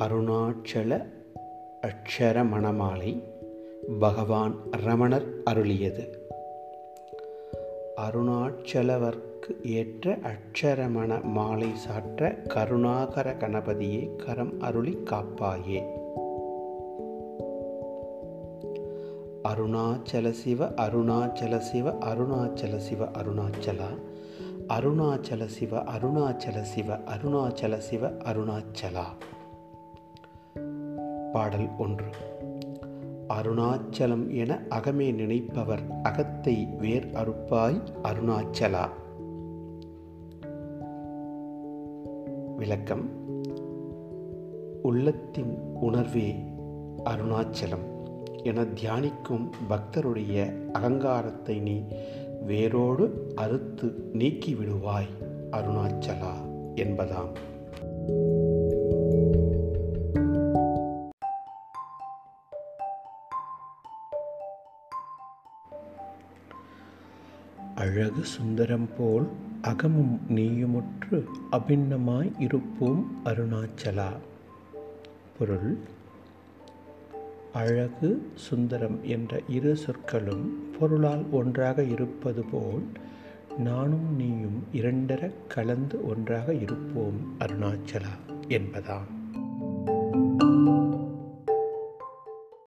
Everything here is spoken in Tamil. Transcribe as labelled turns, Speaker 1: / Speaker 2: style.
Speaker 1: அருணாச்சல அக்ஷர மணமாலை பகவான் ரமணர் அருளியது. அருணாச்சலவர்க்கு ஏற்ற அக்ஷரமண மாலை சாற்ற கருணாகர கணபதியே கரம் அருளி காப்பாயே. அருணாச்சல சிவ அருணாச்சல சிவ அருணாச்சல சிவ அருணாச்சலா? அருணாச்சல சிவ அருணாச்சல சிவ அருணாச்சல சிவ அருணாச்சலா? பாடல் ஒன்று. அருணாச்சலம் என அகமே நினைப்பவர் அகத்தை வேர் அறுப்பாய் அருணாச்சலா. விளக்கம். உள்ளத்தின் உணர்வே அருணாச்சலம் என தியானிக்கும் பக்தருடைய அகங்காரத்தை நீ வேரோடு அறுத்து நீக்கிவிடுவாய் அருணாச்சலா என்பதாம். அழகு சுந்தரம் போல் அகமும் நீயுமுற்று அபிண்ணமாய் இருப்போம் அருணாச்சலா. பொருள் அழகு சுந்தரம் என்ற இரு சொற்களும் பொருளால் ஒன்றாக இருப்பது போல் நானும் நீயும் இரண்டர கலந்து ஒன்றாக இருப்போம் அருணாச்சலா என்பதாம்.